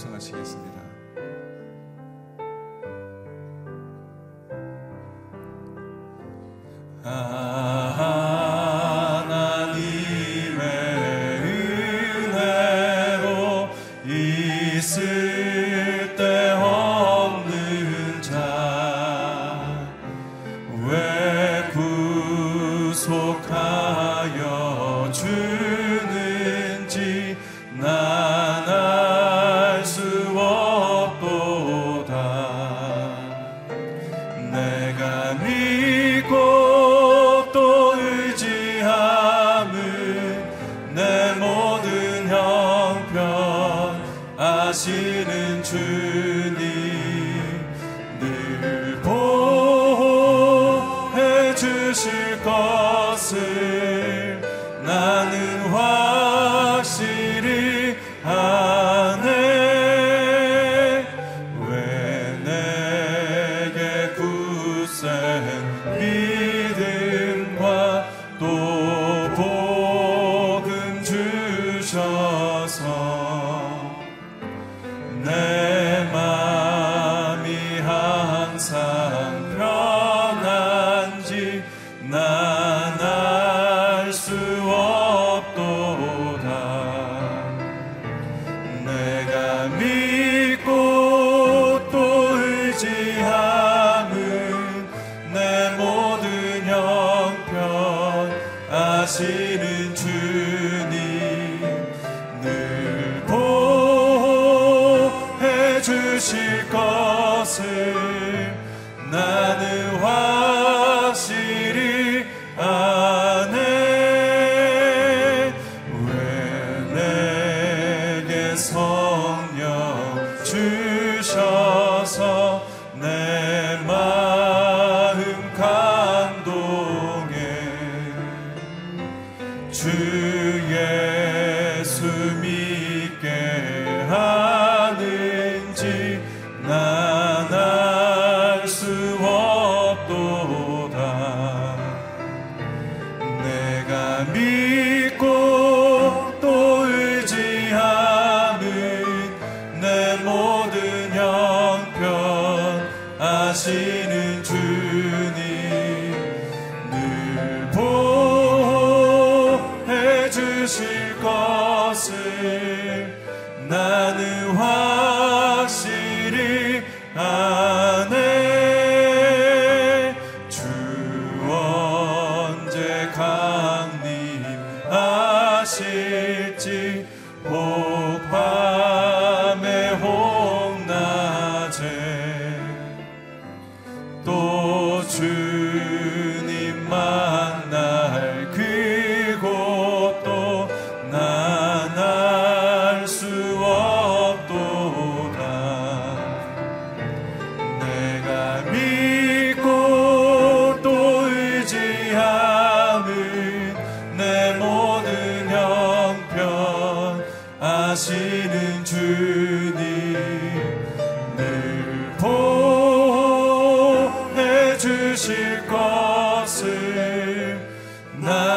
찬송하시겠습니다. 사시는 주. 주실 것을 나는 환 주실 것을 나는 화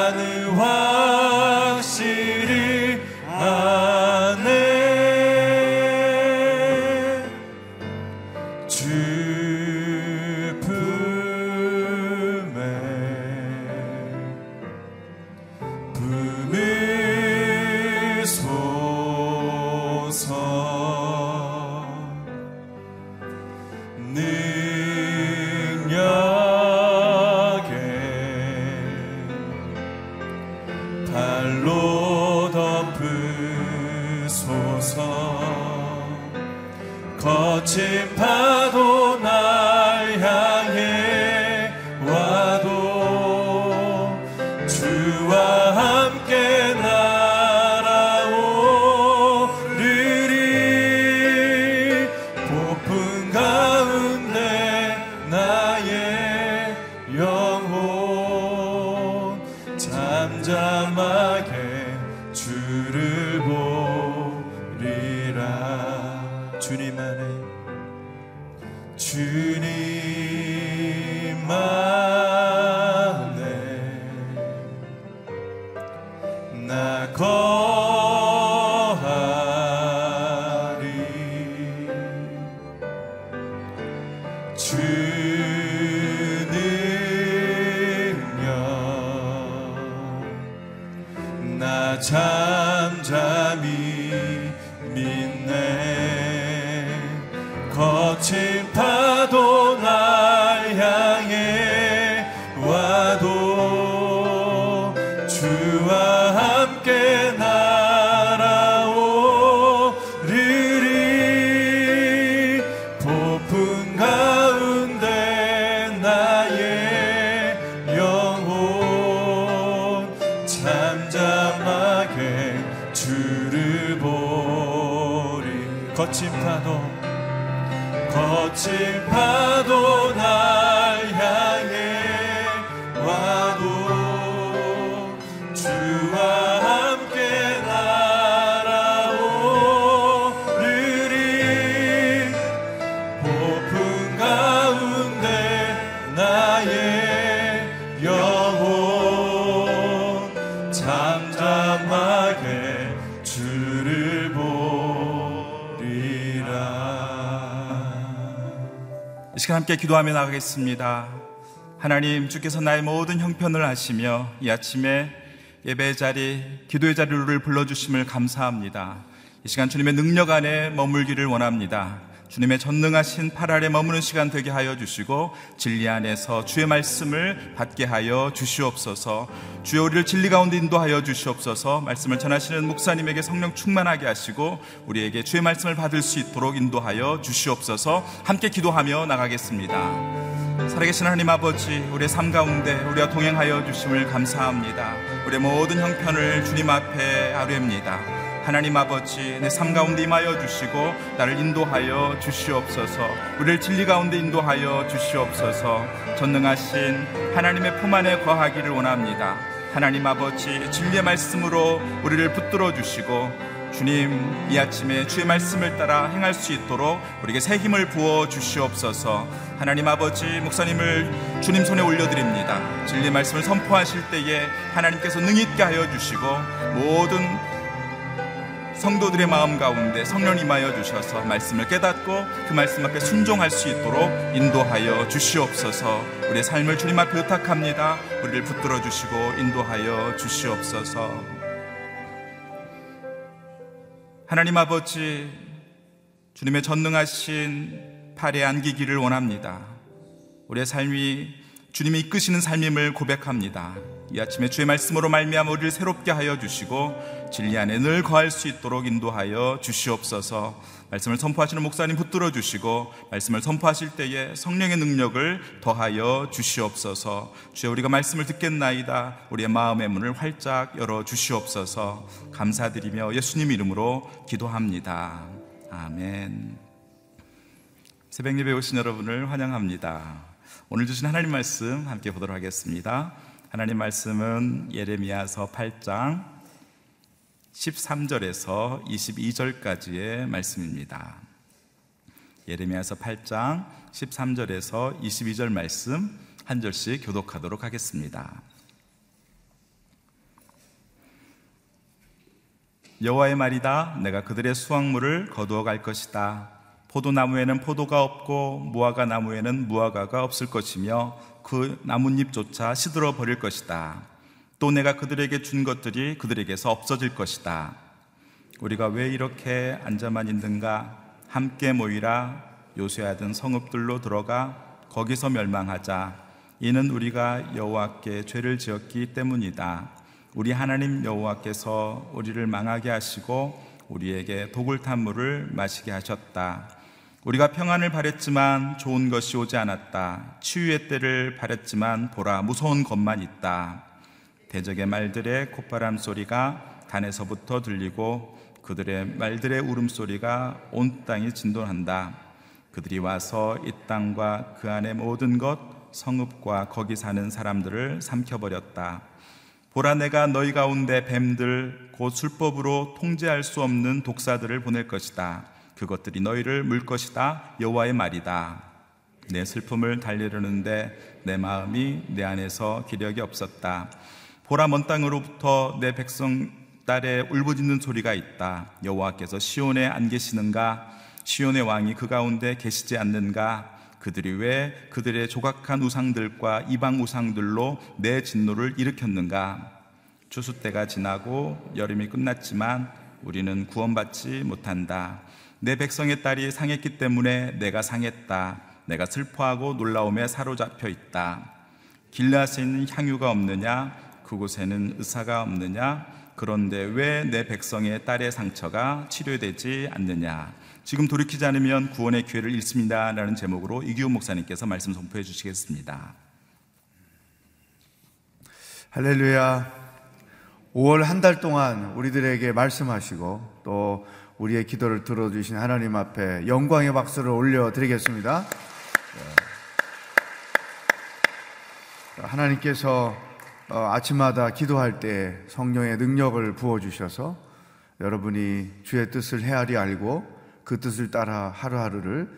나는 와 잠잠하게 주를 보리라. 주님 안에 주님 거친 파도 거친 파도 날 함께 기도하며 나가겠습니다. 하나님, 주께서 나의 모든 형편을 아시며 이 아침에 예배의 자리, 기도의 자리를 불러주심을 감사합니다. 이 시간 주님의 능력 안에 머물기를 원합니다. 주님의 전능하신 팔 아래 머무는 시간 되게 하여 주시고 진리 안에서 주의 말씀을 받게 하여 주시옵소서. 주여 우리를 진리 가운데 인도하여 주시옵소서. 말씀을 전하시는 목사님에게 성령 충만하게 하시고 우리에게 주의 말씀을 받을 수 있도록 인도하여 주시옵소서. 함께 기도하며 나가겠습니다. 살아계신 하나님 아버지, 우리의 삶 가운데 우리와 동행하여 주심을 감사합니다. 우리의 모든 형편을 주님 앞에 아뢰입니다. 하나님 아버지 내 삶 가운데 임하여 주시고 나를 인도하여 주시옵소서. 우리를 진리 가운데 인도하여 주시옵소서. 전능하신 하나님의 품 안에 거하기를 원합니다. 하나님 아버지 진리의 말씀으로 우리를 붙들어 주시고 주님 이 아침에 주의 말씀을 따라 행할 수 있도록 우리에게 새 힘을 부어 주시옵소서. 하나님 아버지 목사님을 주님 손에 올려드립니다. 진리의 말씀을 선포하실 때에 하나님께서 능히 있게 하여 주시고 모든 성도들의 마음 가운데 성령 임하여 주셔서 말씀을 깨닫고 그 말씀 앞에 순종할 수 있도록 인도하여 주시옵소서. 우리의 삶을 주님 앞에 의탁합니다. 우리를 붙들어 주시고 인도하여 주시옵소서. 하나님 아버지 주님의 전능하신 팔에 안기기를 원합니다. 우리의 삶이 주님이 이끄시는 삶임을 고백합니다. 이 아침에 주의 말씀으로 말미암아 우리를 새롭게 하여 주시고 진리 안에 늘 거할 수 있도록 인도하여 주시옵소서. 말씀을 선포하시는 목사님 붙들어 주시고 말씀을 선포하실 때에 성령의 능력을 더하여 주시옵소서. 주여 우리가 말씀을 듣겠나이다. 우리의 마음의 문을 활짝 열어 주시옵소서. 감사드리며 예수님 이름으로 기도합니다. 아멘. 새벽 예배 오신 여러분을 환영합니다. 오늘 주신 하나님 말씀 함께 보도록 하겠습니다. 하나님 말씀은 예레미야서 8장 13절에서 22절까지의 말씀입니다. 예레미야서 8장 13절에서 22절 말씀 한 절씩 교독하도록 하겠습니다. 여호와의 말이다 내가 그들의 수확물을 거두어 갈 것이다 포도나무에는 포도가 없고 무화과 나무에는 무화과가 없을 것이며 그 나뭇잎조차 시들어 버릴 것이다. 또 내가 그들에게 준 것들이 그들에게서 없어질 것이다. 우리가 왜 이렇게 앉아만 있는가? 함께 모이라 요새하던 성읍들로 들어가 거기서 멸망하자. 이는 우리가 여호와께 죄를 지었기 때문이다. 우리 하나님 여호와께서 우리를 망하게 하시고 우리에게 독을 탄 물을 마시게 하셨다. 우리가 평안을 바랬지만 좋은 것이 오지 않았다. 치유의 때를 바랬지만 보라 무서운 것만 있다. 대적의 말들의 콧바람 소리가 단에서부터 들리고 그들의 말들의 울음소리가 온 땅이 진동한다. 그들이 와서 이 땅과 그 안의 모든 것, 성읍과 거기 사는 사람들을 삼켜버렸다. 보라 내가 너희 가운데 뱀들, 곧 술법으로 통제할 수 없는 독사들을 보낼 것이다. 그것들이 너희를 물 것이다. 여호와의 말이다. 내 슬픔을 달래려는데 내 마음이 내 안에서 기력이 없었다. 보라 먼 땅으로부터 내 백성 딸의 울부짖는 소리가 있다. 여호와께서 시온에 안 계시는가? 시온의 왕이 그 가운데 계시지 않는가? 그들이 왜 그들의 조각한 우상들과 이방 우상들로 내 진노를 일으켰는가? 추수 때가 지나고 여름이 끝났지만 우리는 구원받지 못한다. 내 백성의 딸이 상했기 때문에 내가 상했다. 내가 슬퍼하고 놀라움에 사로잡혀 있다. 길라스에 있는 향유가 없느냐? 그곳에는 의사가 없느냐? 그런데 왜 내 백성의 딸의 상처가 치료되지 않느냐? 지금 돌이키지 않으면 구원의 기회를 잃습니다. 라는 제목으로 이기훈 목사님께서 말씀 선포해 주시겠습니다. 할렐루야. 5월 한 달 동안 우리들에게 말씀하시고 또 우리의 기도를 들어주신 하나님 앞에 영광의 박수를 올려드리겠습니다. 하나님께서 어, 아침마다 기도할 때 성령의 능력을 부어주셔서 여러분이 주의 뜻을 헤아리 알고 그 뜻을 따라 하루하루를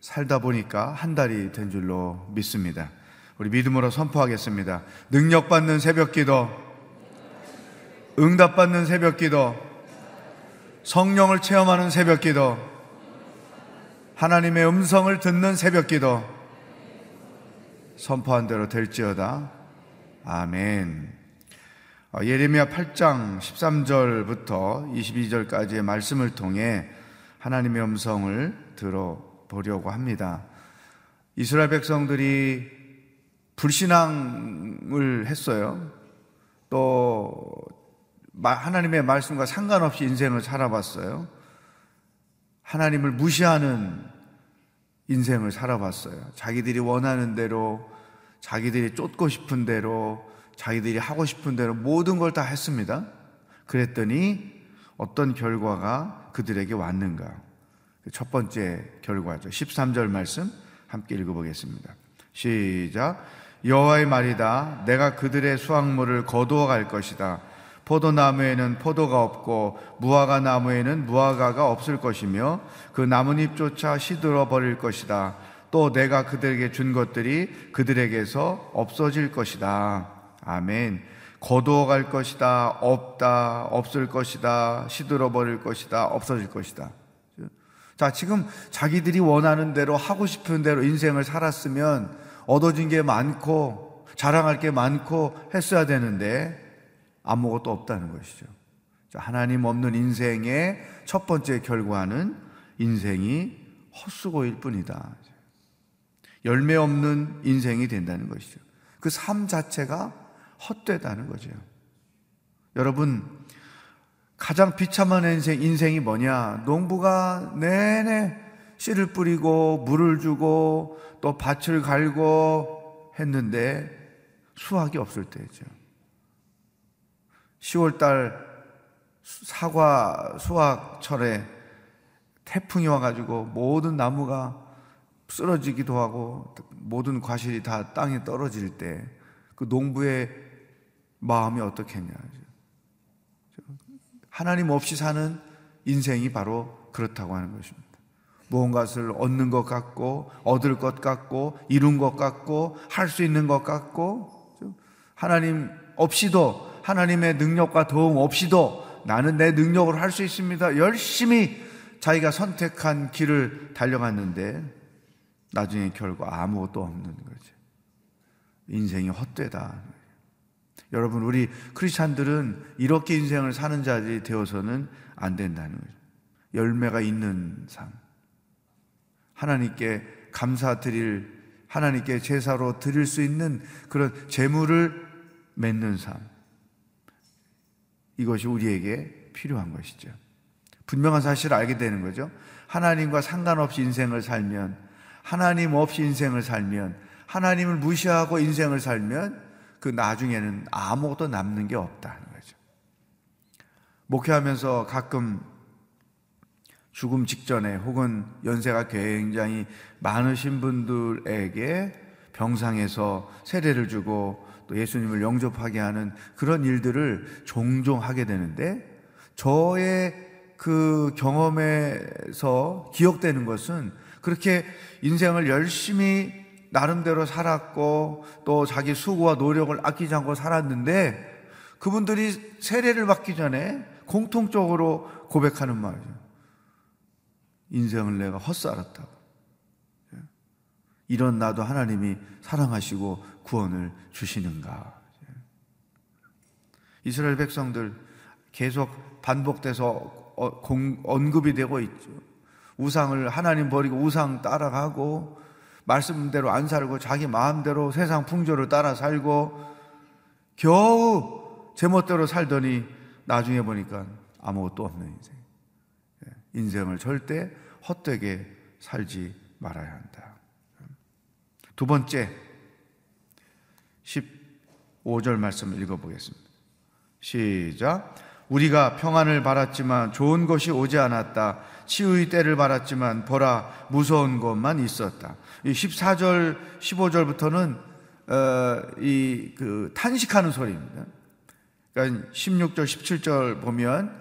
살다 보니까 한 달이 된 줄로 믿습니다. 우리 믿음으로 선포하겠습니다. 능력받는 새벽 기도, 응답받는 새벽 기도, 성령을 체험하는 새벽 기도, 하나님의 음성을 듣는 새벽 기도, 선포한 대로 될지어다. 아멘. 어, 예레미야 8장 13절부터 22절까지의 말씀을 통해 하나님의 음성을 들어보려고 합니다. 이스라엘 백성들이 불신앙을 했어요. 또 하나님의 말씀과 상관없이 인생을 살아봤어요. 하나님을 무시하는 인생을 살아봤어요. 자기들이 원하는 대로, 자기들이 쫓고 싶은 대로, 자기들이 하고 싶은 대로 모든 걸 다 했습니다. 그랬더니 어떤 결과가 그들에게 왔는가? 첫 번째 결과죠. 13절 말씀 함께 읽어보겠습니다. 시작. 여호와의 말이다. 내가 그들의 수확물을 거두어 갈 것이다. 포도나무에는 포도가 없고 무화과 나무에는 무화과가 없을 것이며 그 나뭇잎조차 시들어 버릴 것이다. 또 내가 그들에게 준 것들이 그들에게서 없어질 것이다. 아멘. 거두어 갈 것이다. 없다. 없을 것이다. 시들어 버릴 것이다. 없어질 것이다. 자, 지금 자기들이 원하는 대로 하고 싶은 대로 인생을 살았으면 얻어진 게 많고 자랑할 게 많고 했어야 되는데 아무것도 없다는 것이죠. 자, 하나님 없는 인생의 첫 번째 결과는 인생이 헛수고일 뿐이다. 열매 없는 인생이 된다는 것이죠. 그 삶 자체가 헛되다는 거죠. 여러분, 가장 비참한 인생, 인생이 뭐냐? 농부가 내내 씨를 뿌리고 물을 주고 또 밭을 갈고 했는데 수확이 없을 때죠. 10월 달 사과 수확철에 태풍이 와가지고 모든 나무가 쓰러지기도 하고 모든 과실이 다 땅에 떨어질 때 그 농부의 마음이 어떻겠냐. 하나님 없이 사는 인생이 바로 그렇다고 하는 것입니다. 무언가를 얻는 것 같고, 얻을 것 같고, 이룬 것 같고, 할 수 있는 것 같고, 하나님 없이도, 하나님의 능력과 도움 없이도 나는 내 능력으로 할 수 있습니다. 열심히 자기가 선택한 길을 달려갔는데, 나중에 결과 아무것도 없는 거죠. 인생이 헛되다. 여러분, 우리 크리스찬들은 이렇게 인생을 사는 자들이 되어서는 안 된다는 거죠. 열매가 있는 삶. 하나님께 감사드릴, 하나님께 제사로 드릴 수 있는 그런 재물을 맺는 삶. 이것이 우리에게 필요한 것이죠. 분명한 사실을 알게 되는 거죠. 하나님과 상관없이 인생을 살면, 하나님 없이 인생을 살면, 하나님을 무시하고 인생을 살면 그 나중에는 아무것도 남는 게 없다는 거죠. 목회하면서 가끔 죽음 직전에 혹은 연세가 굉장히 많으신 분들에게 병상에서 세례를 주고 또 예수님을 영접하게 하는 그런 일들을 종종 하게 되는데 저의 그 경험에서 기억되는 것은 그렇게 인생을 열심히 나름대로 살았고 또 자기 수고와 노력을 아끼지 않고 살았는데 그분들이 세례를 받기 전에 공통적으로 고백하는 말이죠. 인생을 내가 헛살았다고. 이런 나도 하나님이 사랑하시고 구원을 주시는가? 이스라엘 백성들 계속 반복돼서 어, 언급이 되고 있죠. 우상을 하나님 버리고 우상 따라가고 말씀대로 안 살고 자기 마음대로 세상 풍조를 따라 살고 겨우 제멋대로 살더니 나중에 보니까 아무것도 없는 인생. 예, 인생을 절대 헛되게 살지 말아야 한다. 두 번째, 15절 말씀을 읽어보겠습니다. 시작. 우리가 평안을 바랐지만 좋은 것이 오지 않았다. 치유의 때를 바랐지만 보라 무서운 것만 있었다. 이 14절, 15절부터는 어, 이그 탄식하는 소리입니다. 그러니까 16절, 17절 보면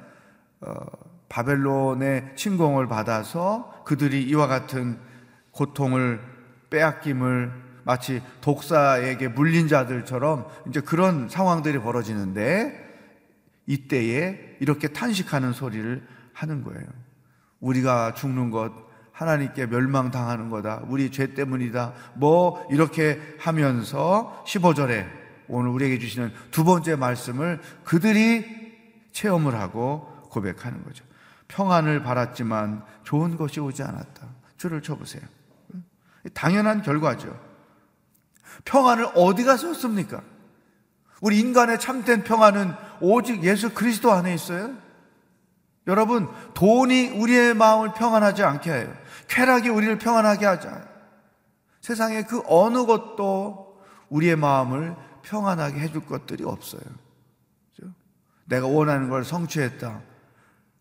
어, 바벨론의 침공을 받아서 그들이 이와 같은 고통을 빼앗김을 마치 독사에게 물린 자들처럼 이제 그런 상황들이 벌어지는데 이때에 이렇게 탄식하는 소리를 하는 거예요. 우리가 죽는 것, 하나님께 멸망당하는 거다. 우리 죄 때문이다. 뭐, 이렇게 하면서 15절에 오늘 우리에게 주시는 두 번째 말씀을 그들이 체험을 하고 고백하는 거죠. 평안을 바랐지만 좋은 것이 오지 않았다. 줄을 쳐보세요. 당연한 결과죠. 평안을 어디 가서 얻습니까? 우리 인간의 참된 평안은 오직 예수 그리스도 안에 있어요. 여러분, 돈이 우리의 마음을 평안하지 않게 해요. 쾌락이 우리를 평안하게 하자. 세상에 그 어느 것도 우리의 마음을 평안하게 해줄 것들이 없어요. 내가 원하는 걸 성취했다.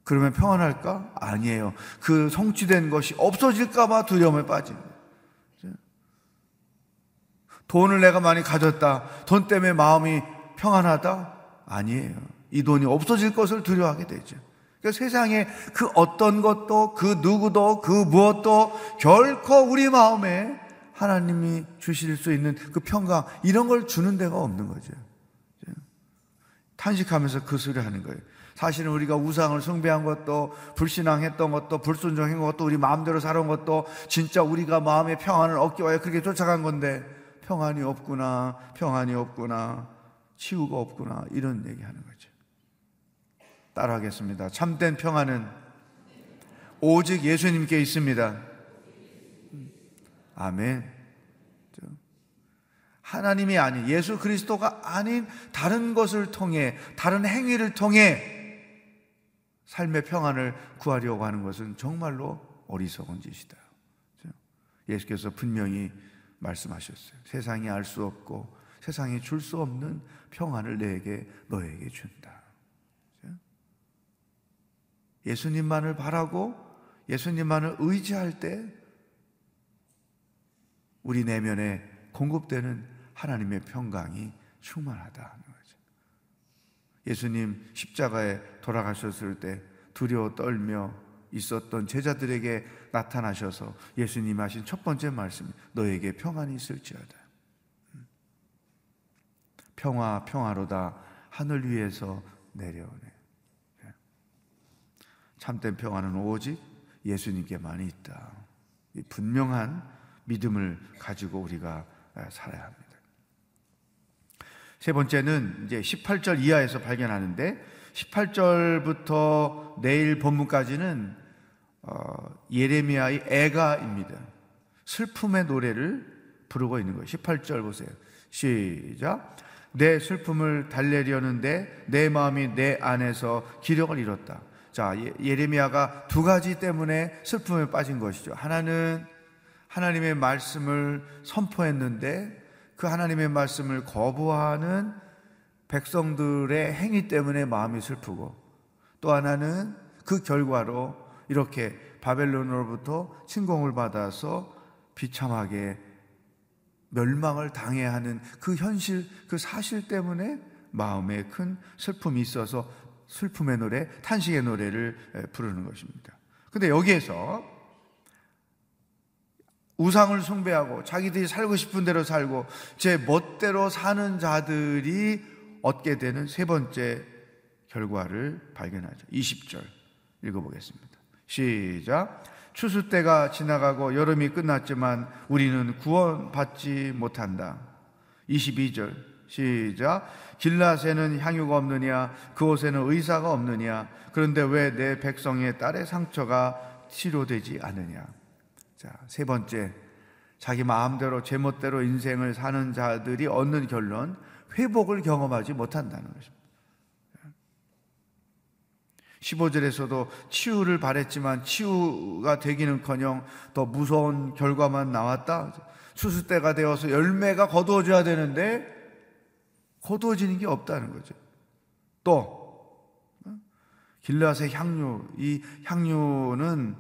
그러면 평안할까? 아니에요. 그 성취된 것이 없어질까봐 두려움에 그렇죠? 돈을 내가 많이 가졌다. 돈 때문에 마음이 평안하다? 아니에요. 이 돈이 없어질 것을 두려워하게 되죠. 그러니까 세상에 그 어떤 것도 그 누구도 그 무엇도 결코 우리 마음에 하나님이 주실 수 있는 그 평강 이런 걸 주는 데가 없는 거죠. 탄식하면서 그 소리 하는 거예요. 사실은 우리가 우상을 숭배한 것도 불신앙했던 것도 불순종한 것도 우리 마음대로 살아온 것도 진짜 우리가 마음의 평안을 얻기 위해 그렇게 쫓아간 건데 평안이 없구나 평안이 없구나 치유가 없구나 이런 얘기 하는 거죠. 따라하겠습니다. 참된 평안은 오직 예수님께 있습니다. 아멘. 하나님이 아닌 예수 그리스도가 아닌 다른 것을 통해 다른 행위를 통해 삶의 평안을 구하려고 하는 것은 정말로 어리석은 짓이다. 예수께서 분명히 말씀하셨어요. 세상이 알 수 없고 세상이 줄 수 없는 평안을 내게 너에게 준다. 예수님만을 바라고 예수님만을 의지할 때 우리 내면에 공급되는 하나님의 평강이 충만하다 거죠. 예수님 십자가에 돌아가셨을 때 두려워 떨며 있었던 제자들에게 나타나셔서 예수님 하신 첫 번째 말씀, 너에게 평안이 있을지어다. 평화, 평화로다 하늘 위에서 내려오네. 참된 평화는 오직 예수님께만 있다. 분명한 믿음을 가지고 우리가 살아야 합니다. 세 번째는 이제 18절 이하에서 발견하는데 18절부터 내일 본문까지는 어, 예레미야의 애가입니다. 슬픔의 노래를 부르고 있는 거예요. 18절 보세요. 시작. 내 슬픔을 달래려는데 내 마음이 내 안에서 기력을 잃었다. 자, 예, 예레미야가 두 가지 때문에 슬픔에 빠진 것이죠. 하나는 하나님의 말씀을 선포했는데 그 하나님의 말씀을 거부하는 백성들의 행위 때문에 마음이 슬프고 또 하나는 그 결과로 이렇게 바벨론으로부터 침공을 받아서 비참하게 멸망을 당해야 하는 그 현실, 그 사실 때문에 마음에 큰 슬픔이 있어서 슬픔의 노래, 탄식의 노래를 부르는 것입니다. 근데 여기에서 우상을 숭배하고 자기들이 살고 싶은 대로 살고 제 멋대로 사는 자들이 얻게 되는 세 번째 결과를 발견하죠. 20절 읽어보겠습니다. 시작. 추수 때가 지나가고 여름이 끝났지만 우리는 구원받지 못한다. 22절. 시작. 길라에는 향유가 없느냐? 그곳에는 의사가 없느냐? 그런데 왜 내 백성의 딸의 상처가 치료되지 않느냐? 자 세 번째. 자기 마음대로 제멋대로 인생을 사는 자들이 얻는 결론 회복을 경험하지 못한다는 것입니다 15절에서도 치유를 바랬지만 치유가 되기는커녕 더 무서운 결과만 나왔다. 수수 때가 되어서 열매가 거두어져야 되는데 거두어지는 게 없다는 거죠. 또 길라앗의 향유, 이 향유는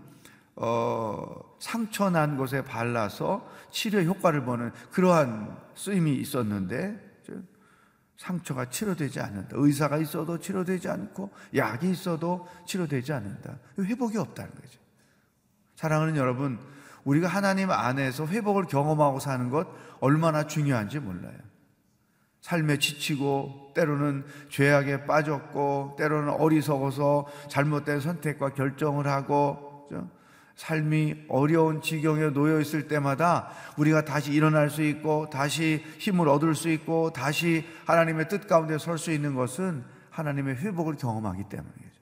어, 상처 난 곳에 발라서 치료 효과를 보는 그러한 쓰임이 있었는데 상처가 치료되지 않는다. 의사가 있어도 치료되지 않고 약이 있어도 치료되지 않는다. 회복이 없다는 거죠. 사랑하는 여러분, 우리가 하나님 안에서 회복을 경험하고 사는 것 얼마나 중요한지 몰라요. 삶에 지치고 때로는 죄악에 빠졌고 때로는 어리석어서 잘못된 선택과 결정을 하고 삶이 어려운 지경에 놓여 있을 때마다 우리가 다시 일어날 수 있고 다시 힘을 얻을 수 있고 다시 하나님의 뜻 가운데 설 수 있는 것은 하나님의 회복을 경험하기 때문이죠.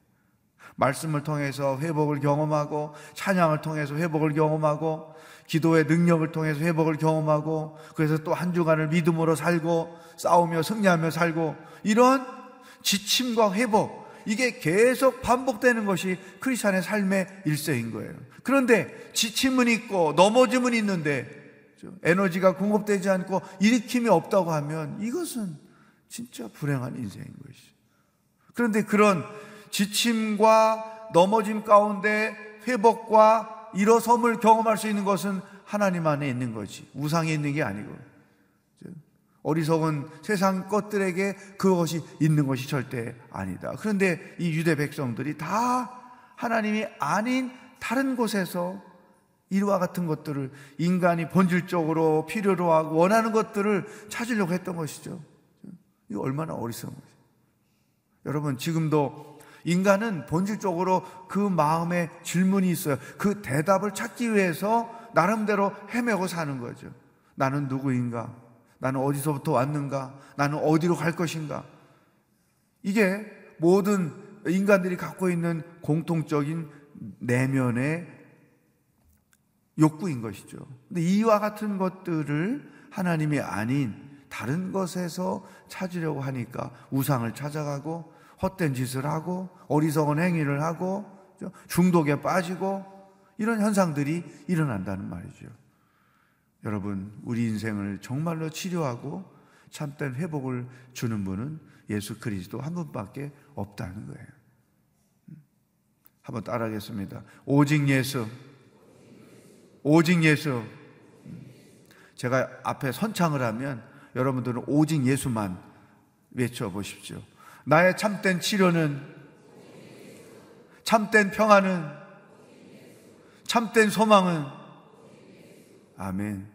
말씀을 통해서 회복을 경험하고 찬양을 통해서 회복을 경험하고 기도의 능력을 통해서 회복을 경험하고 그래서 또 한 주간을 믿음으로 살고 싸우며 승리하며 살고 이런 지침과 회복 이게 계속 반복되는 것이 크리스천의 삶의 일생인 거예요. 그런데 지침은 있고 넘어짐은 있는데 에너지가 공급되지 않고 일으킴이 없다고 하면 이것은 진짜 불행한 인생인 것이죠. 그런데 그런 지침과 넘어짐 가운데 회복과 일어섬을 경험할 수 있는 것은 하나님 안에 있는 거지. 우상에 있는 게 아니고. 어리석은 세상 것들에게 그것이 있는 것이 절대 아니다. 그런데 이 유대 백성들이 다 하나님이 아닌 다른 곳에서 이와 같은 것들을 인간이 본질적으로 필요로 하고 원하는 것들을 찾으려고 했던 것이죠. 이거 얼마나 어리석은 거죠. 여러분, 지금도 인간은 본질적으로 그 마음에 질문이 있어요. 그 대답을 찾기 위해서 나름대로 헤매고 사는 거죠. 나는 누구인가? 나는 어디서부터 왔는가? 나는 어디로 갈 것인가? 이게 모든 인간들이 갖고 있는 공통적인 내면의 욕구인 것이죠. 근데 이와 같은 것들을 하나님이 아닌 다른 것에서 찾으려고 하니까 우상을 찾아가고 헛된 짓을 하고 어리석은 행위를 하고 중독에 빠지고 이런 현상들이 일어난다는 말이죠. 여러분, 우리 인생을 정말로 치료하고 참된 회복을 주는 분은 예수 그리스도 한 분밖에 없다는 거예요. 한번 따라하겠습니다. 오직 예수. 오직 예수. 제가 앞에 선창을 하면 여러분들은 오직 예수만 외쳐보십시오. 나의 참된 치료는, 참된 평화는, 참된 소망은, 아멘.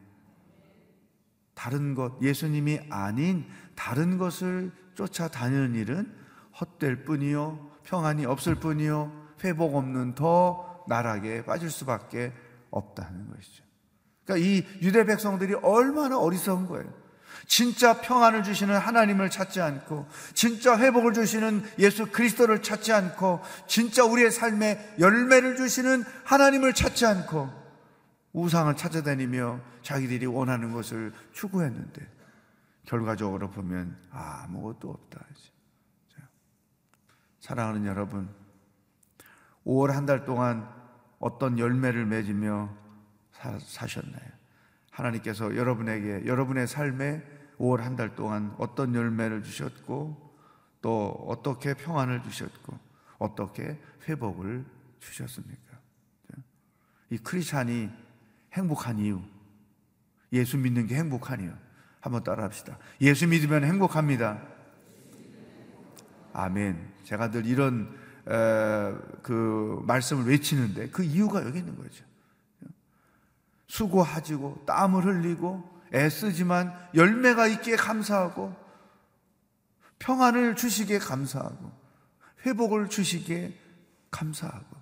다른 것, 예수님이 아닌 다른 것을 쫓아다니는 일은 헛될 뿐이요, 평안이 없을 뿐이요, 회복 없는 더 나락에 빠질 수밖에 없다는 것이죠. 그러니까 이 유대 백성들이 얼마나 어리석은 거예요. 진짜 평안을 주시는 하나님을 찾지 않고, 진짜 회복을 주시는 예수 그리스도를 찾지 않고, 진짜 우리의 삶에 열매를 주시는 하나님을 찾지 않고, 우상을 찾아다니며 자기들이 원하는 것을 추구했는데, 결과적으로 보면 아무것도 없다. 사랑하는 여러분, 5월 한 달 동안 어떤 열매를 맺으며 사, 셨나요 하나님께서 여러분에게 여러분의 삶에 5월 한 달 동안 어떤 열매를 주셨고 또 어떻게 평안을 주셨고 어떻게 회복을 주셨습니까? 이 크리스찬이 행복한 이유 예수 믿는 게 행복한 이유 한번 따라합시다. 예수 믿으면 행복합니다. 아멘. 제가 늘 이런 그 말씀을 외치는데 그 이유가 여기 있는 거죠. 수고하지고 땀을 흘리고 애쓰지만 열매가 있기에 감사하고 평안을 주시기에 감사하고 회복을 주시기에 감사하고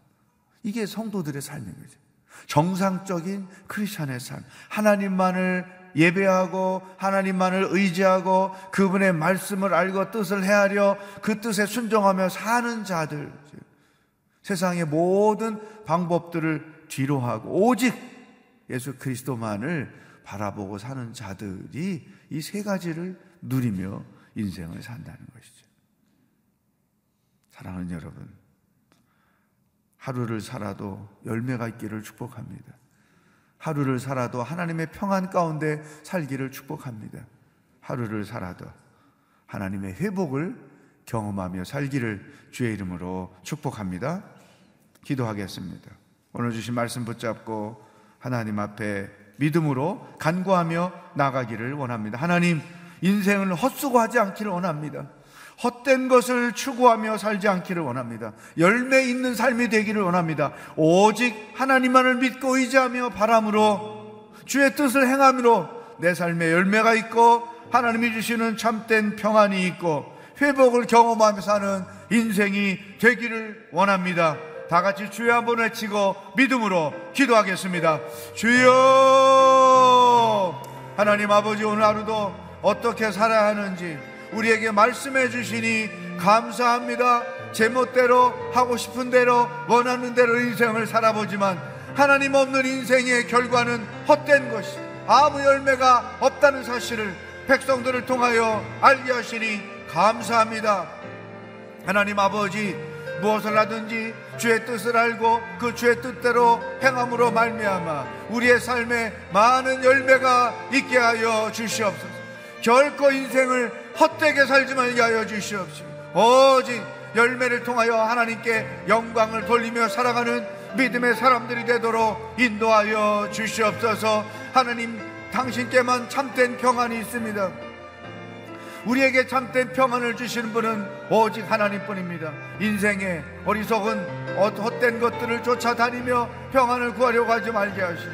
이게 성도들의 삶인 거죠. 정상적인 크리스천의 삶. 하나님만을 예배하고 하나님만을 의지하고 그분의 말씀을 알고 뜻을 헤아려 그 뜻에 순종하며 사는 자들. 세상의 모든 방법들을 뒤로 하고 오직 예수 그리스도만을 바라보고 사는 자들이 이 세 가지를 누리며 인생을 산다는 것이죠. 사랑하는 여러분, 하루를 살아도 열매가 있기를 축복합니다. 하루를 살아도 하나님의 평안 가운데 살기를 축복합니다. 하루를 살아도 하나님의 회복을 경험하며 살기를 주의 이름으로 축복합니다. 기도하겠습니다. 오늘 주신 말씀 붙잡고 하나님 앞에 믿음으로 간구하며 나가기를 원합니다. 하나님, 인생을 헛수고하지 않기를 원합니다. 헛된 것을 추구하며 살지 않기를 원합니다. 열매 있는 삶이 되기를 원합니다. 오직 하나님만을 믿고 의지하며 바람으로 주의 뜻을 행함으로 내 삶에 열매가 있고 하나님이 주시는 참된 평안이 있고 회복을 경험하며 사는 인생이 되기를 원합니다. 다 같이 주여 한번 외치고 믿음으로 기도하겠습니다. 주여! 하나님 아버지 오늘 하루도 어떻게 살아야 하는지 우리에게 말씀해 주시니 감사합니다. 제멋대로 하고 싶은 대로 원하는 대로 인생을 살아보지만 하나님 없는 인생의 결과는 헛된 것이 아무 열매가 없다는 사실을 백성들을 통하여 알게 하시니 감사합니다. 하나님 아버지 무엇을 하든지 주의 뜻을 알고 그 주의 뜻대로 행함으로 말미암아 우리의 삶에 많은 열매가 있게 하여 주시옵소서. 결코 인생을 헛되게 살지 말게 하여 주시옵시고 오직 열매를 통하여 하나님께 영광을 돌리며 살아가는 믿음의 사람들이 되도록 인도하여 주시옵소서. 하나님 당신께만 참된 평안이 있습니다. 우리에게 참된 평안을 주시는 분은 오직 하나님뿐입니다. 인생의 어리석은 헛된 것들을 쫓아다니며 평안을 구하려고 하지 말게 하시고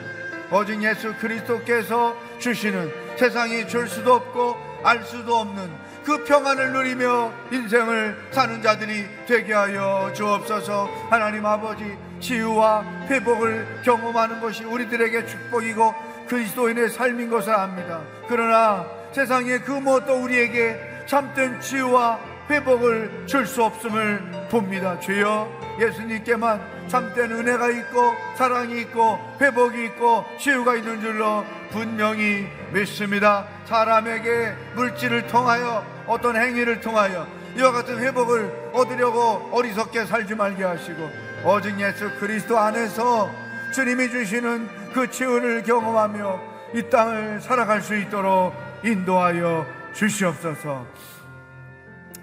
오직 예수 그리스도께서 주시는 세상이 줄 수도 없고 알 수도 없는 그 평안을 누리며 인생을 사는 자들이 되게 하여 주옵소서 하나님 아버지 치유와 회복을 경험하는 것이 우리들에게 축복이고 그리스도인의 삶인 것을 압니다. 그러나 세상에 그 무엇도 우리에게 참된 치유와 회복을 줄 수 없음을 봅니다. 주여 예수님께만 참된 은혜가 있고 사랑이 있고 회복이 있고 치유가 있는 줄로 분명히 믿습니다. 사람에게 물질을 통하여 어떤 행위를 통하여 이와 같은 회복을 얻으려고 어리석게 살지 말게 하시고 오직 예수 그리스도 안에서 주님이 주시는 그 치유를 경험하며 이 땅을 살아갈 수 있도록 인도하여 주시옵소서.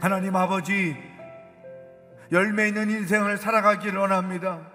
하나님 아버지, 열매 있는 인생을 살아가기를 원합니다.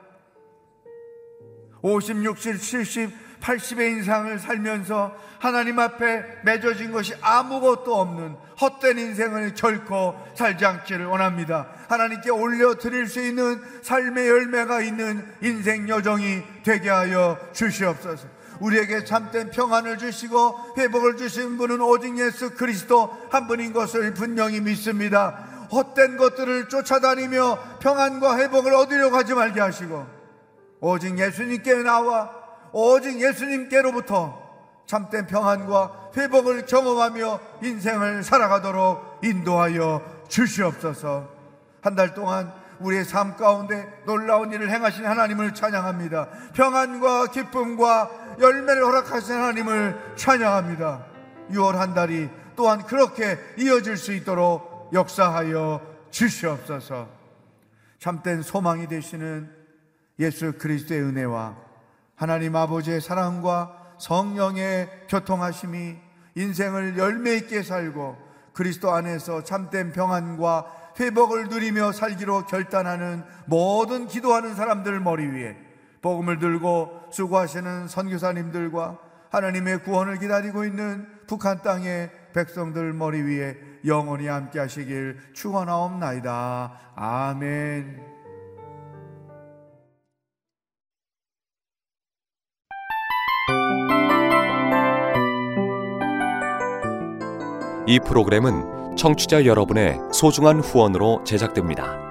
50, 60, 70, 80의 인상을 살면서 하나님 앞에 맺어진 것이 아무것도 없는 헛된 인생을 결코 살지 않기를 원합니다. 하나님께 올려드릴 수 있는 삶의 열매가 있는 인생 여정이 되게 하여 주시옵소서. 우리에게 참된 평안을 주시고 회복을 주신 분은 오직 예수 그리스도 한 분인 것을 분명히 믿습니다. 헛된 것들을 쫓아다니며 평안과 회복을 얻으려고 하지 말게 하시고 오직 예수님께 나와 오직 예수님께로부터 참된 평안과 회복을 경험하며 인생을 살아가도록 인도하여 주시옵소서. 한 달 동안 우리의 삶 가운데 놀라운 일을 행하신 하나님을 찬양합니다. 평안과 기쁨과 열매를 허락하신 하나님을 찬양합니다. 6월 한 달이 또한 그렇게 이어질 수 있도록 역사하여 주시옵소서. 참된 소망이 되시는 예수 그리스도의 은혜와 하나님 아버지의 사랑과 성령의 교통하심이 인생을 열매 있게 살고 그리스도 안에서 참된 평안과 회복을 누리며 살기로 결단하는 모든 기도하는 사람들 머리 위에 복음을 들고 수고하시는 선교사님들과 하나님의 구원을 기다리고 있는 북한 땅의 백성들 머리 위에 영원히 함께 하시길 축원하옵나이다. 아멘. 이 프로그램은 청취자 여러분의 소중한 후원으로 제작됩니다.